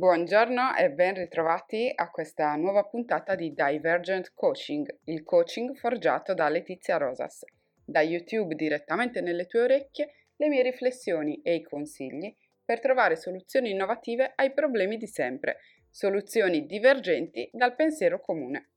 Buongiorno e ben ritrovati a questa nuova puntata di Divergent Coaching, il coaching forgiato da Letizia Rosas. Da YouTube direttamente nelle tue orecchie le mie riflessioni e i consigli per trovare soluzioni innovative ai problemi di sempre, soluzioni divergenti dal pensiero comune.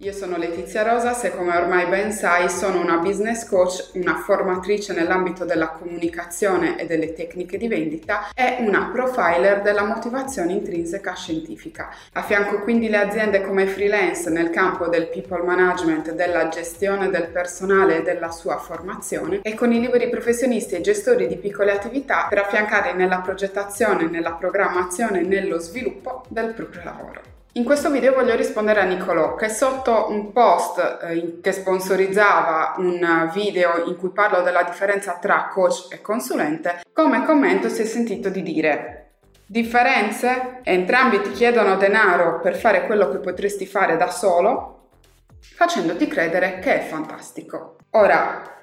Io sono Letizia Rosas e come ormai ben sai sono una business coach, una formatrice nell'ambito della comunicazione e delle tecniche di vendita e una profiler della motivazione intrinseca scientifica. Affianco quindi le aziende come freelance nel campo del people management, della gestione del personale e della sua formazione e con i liberi professionisti e gestori di piccole attività per affiancare nella progettazione, nella programmazione e nello sviluppo del proprio lavoro. In questo video voglio rispondere a Nicolò che sotto un post eh, che sponsorizzava un video in cui parlo della differenza tra coach e consulente, come commento si è sentito di dire differenze? Entrambi ti chiedono denaro per fare quello che potresti fare da solo, facendoti credere che è fantastico. Ora,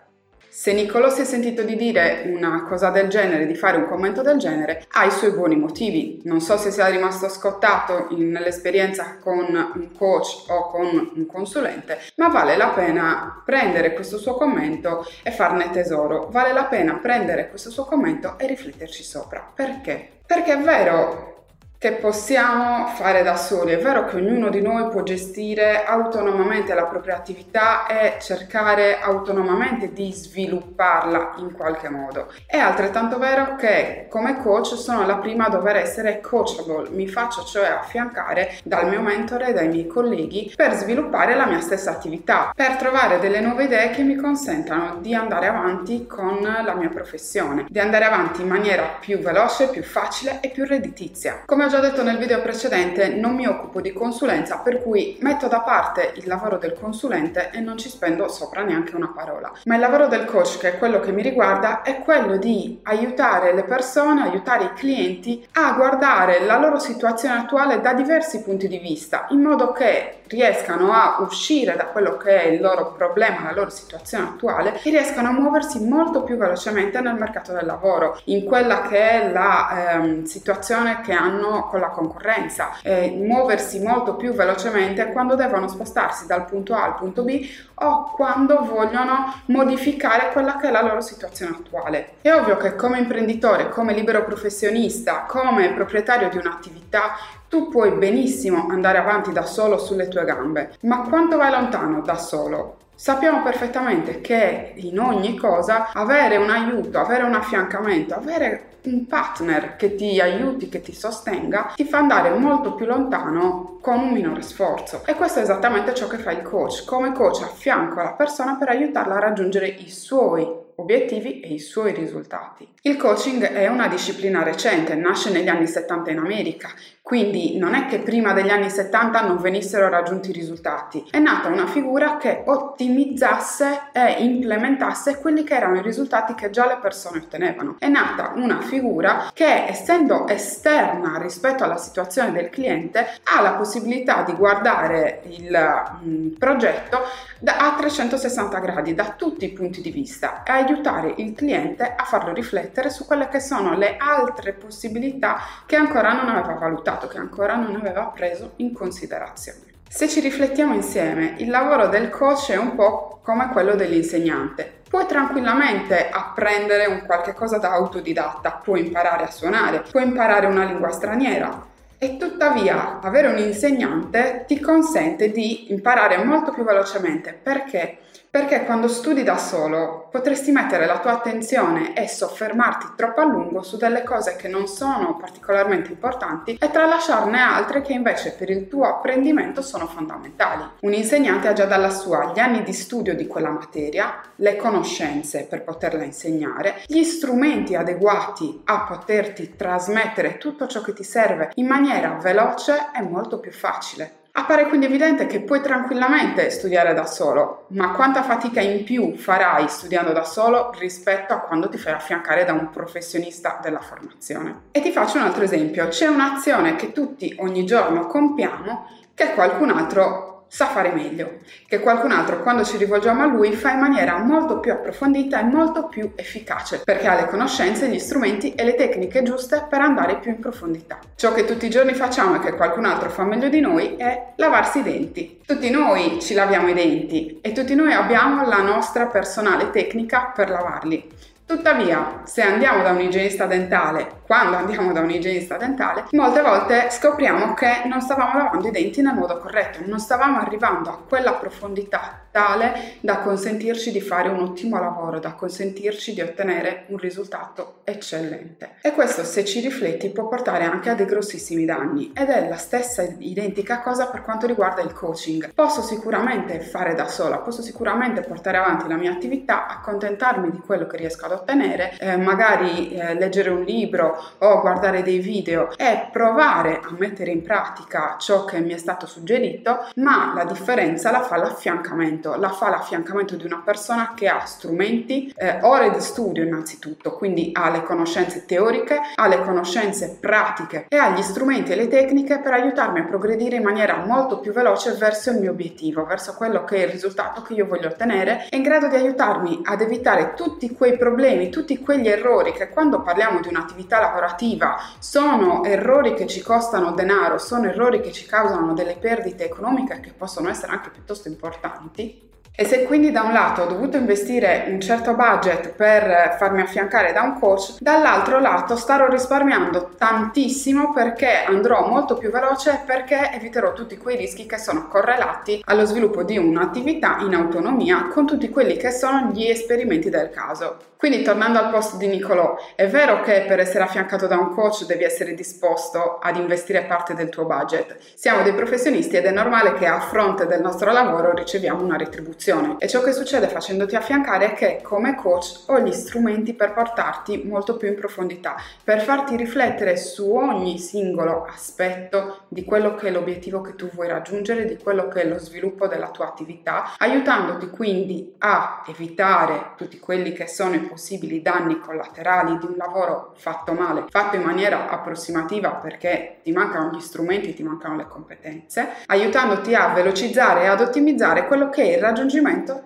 se Niccolò si è sentito di dire una cosa del genere, di fare un commento del genere, ha i suoi buoni motivi. Non so se sia rimasto scottato in, nell'esperienza con un coach o con un consulente, ma vale la pena prendere questo suo commento e farne tesoro. Vale la pena prendere questo suo commento e rifletterci sopra. Perché? Perché è vero, che possiamo fare da soli. È vero che ognuno di noi può gestire autonomamente la propria attività e cercare autonomamente di svilupparla in qualche modo. È altrettanto vero che come coach sono la prima a dover essere coachable, mi faccio cioè affiancare dal mio mentore e dai miei colleghi per sviluppare la mia stessa attività, per trovare delle nuove idee che mi consentano di andare avanti con la mia professione, di andare avanti in maniera più veloce, più facile e più redditizia. Come già detto nel video precedente, non mi occupo di consulenza, per cui metto da parte il lavoro del consulente e non ci spendo sopra neanche una parola. Ma il lavoro del coach, che è quello che mi riguarda, è quello di aiutare le persone, aiutare i clienti a guardare la loro situazione attuale da diversi punti di vista, in modo che riescano a uscire da quello che è il loro problema, la loro situazione attuale e riescano a muoversi molto più velocemente nel mercato del lavoro, in quella che è la ehm, situazione che hanno con la concorrenza, eh, muoversi molto più velocemente quando devono spostarsi dal punto A al punto B o quando vogliono modificare quella che è la loro situazione attuale. È ovvio che come imprenditore, come libero professionista, come proprietario di un'attività, tu puoi benissimo andare avanti da solo sulle tue gambe, ma quanto vai lontano da solo? Sappiamo perfettamente che in ogni cosa avere un aiuto, avere un affiancamento, avere un partner che ti aiuti, che ti sostenga, ti fa andare molto più lontano con un minore sforzo. E questo è esattamente ciò che fa il coach. Come coach affianco la persona per aiutarla a raggiungere i suoi obiettivi e i suoi risultati. Il coaching è una disciplina recente, nasce negli anni 70 in America, quindi non è che prima degli anni 70 non venissero raggiunti i risultati, è nata una figura che ottimizzasse e implementasse quelli che erano i risultati che già le persone ottenevano. È nata una figura che essendo esterna rispetto alla situazione del cliente ha la possibilità di guardare il mm, progetto a 360 gradi da tutti i punti di vista e aiutare il cliente a farlo riflettere su quelle che sono le altre possibilità che ancora non aveva valutato, che ancora non aveva preso in considerazione. Se ci riflettiamo insieme, il lavoro del coach è un po' come quello dell'insegnante. Puoi tranquillamente apprendere un qualche cosa da autodidatta, puoi imparare a suonare, puoi imparare una lingua straniera, e tuttavia avere un insegnante ti consente di imparare molto più velocemente perché perché quando studi da solo potresti mettere la tua attenzione e soffermarti troppo a lungo su delle cose che non sono particolarmente importanti e tralasciarne altre che invece per il tuo apprendimento sono fondamentali. Un insegnante ha già dalla sua gli anni di studio di quella materia, le conoscenze per poterla insegnare, gli strumenti adeguati a poterti trasmettere tutto ciò che ti serve in maniera veloce e molto più facile. Appare quindi evidente che puoi tranquillamente studiare da solo, ma quanta fatica in più farai studiando da solo rispetto a quando ti fai affiancare da un professionista della formazione. E ti faccio un altro esempio, c'è un'azione che tutti ogni giorno compiamo che qualcun altro sa fare meglio, che qualcun altro quando ci rivolgiamo a lui fa in maniera molto più approfondita e molto più efficace, perché ha le conoscenze, gli strumenti e le tecniche giuste per andare più in profondità. Ciò che tutti i giorni facciamo e che qualcun altro fa meglio di noi è lavarsi i denti. Tutti noi ci laviamo i denti e tutti noi abbiamo la nostra personale tecnica per lavarli. Tuttavia, se andiamo da un igienista dentale, quando andiamo da un igienista dentale, molte volte scopriamo che non stavamo lavando i denti nel modo corretto, non stavamo arrivando a quella profondità tale da consentirci di fare un ottimo lavoro, da consentirci di ottenere un risultato eccellente. E questo, se ci rifletti, può portare anche a dei grossissimi danni ed è la stessa identica cosa per quanto riguarda il coaching. Posso sicuramente fare da sola, posso sicuramente portare avanti la mia attività, accontentarmi di quello che riesco ad ottenere, eh, magari eh, leggere un libro o guardare dei video e provare a mettere in pratica ciò che mi è stato suggerito, ma la differenza la fa l'affiancamento l'affiancamento, la fa l'affiancamento di una persona che ha strumenti, eh, ore di studio innanzitutto, quindi ha le conoscenze teoriche, ha le conoscenze pratiche e ha gli strumenti e le tecniche per aiutarmi a progredire in maniera molto più veloce verso il mio obiettivo, verso quello che è il risultato che io voglio ottenere, è in grado di aiutarmi ad evitare tutti quei problemi, tutti quegli errori che quando parliamo di un'attività lavorativa sono errori che ci costano denaro, sono errori che ci causano delle perdite economiche che possono essere anche piuttosto importanti e se quindi da un lato ho dovuto investire un certo budget per farmi affiancare da un coach, dall'altro lato starò risparmiando tantissimo perché andrò molto più veloce perché eviterò tutti quei rischi che sono correlati allo sviluppo di un'attività in autonomia con tutti quelli che sono gli esperimenti del caso. Quindi tornando al post di Nicolò, è vero che per essere affiancato da un coach devi essere disposto ad investire parte del tuo budget. Siamo dei professionisti ed è normale che a fronte del nostro lavoro riceviamo una retribuzione. E ciò che succede facendoti affiancare è che come coach ho gli strumenti per portarti molto più in profondità, per farti riflettere su ogni singolo aspetto di quello che è l'obiettivo che tu vuoi raggiungere, di quello che è lo sviluppo della tua attività, aiutandoti quindi a evitare tutti quelli che sono i possibili danni collaterali di un lavoro fatto male, fatto in maniera approssimativa perché ti mancano gli strumenti, ti mancano le competenze, aiutandoti a velocizzare e ad ottimizzare quello che è il raggiungimento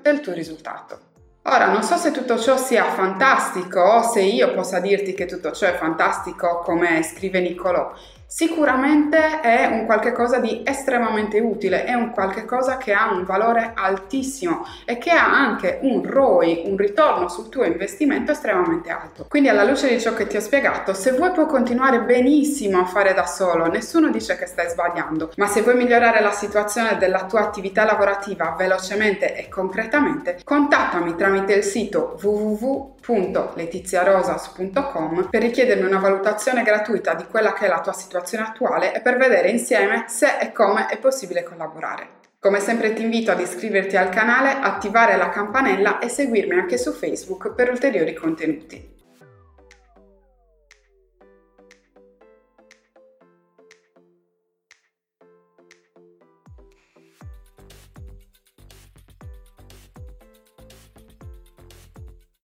del tuo risultato. Ora, non so se tutto ciò sia fantastico o se io possa dirti che tutto ciò è fantastico come scrive Niccolò, Sicuramente è un qualche cosa di estremamente utile, è un qualche cosa che ha un valore altissimo e che ha anche un ROI, un ritorno sul tuo investimento estremamente alto. Quindi alla luce di ciò che ti ho spiegato, se vuoi puoi continuare benissimo a fare da solo, nessuno dice che stai sbagliando, ma se vuoi migliorare la situazione della tua attività lavorativa velocemente e concretamente, contattami tramite il sito www.letiziarosas.com per richiedermi una valutazione gratuita di quella che è la tua situazione attuale e per vedere insieme se e come è possibile collaborare. Come sempre ti invito ad iscriverti al canale, attivare la campanella e seguirmi anche su Facebook per ulteriori contenuti.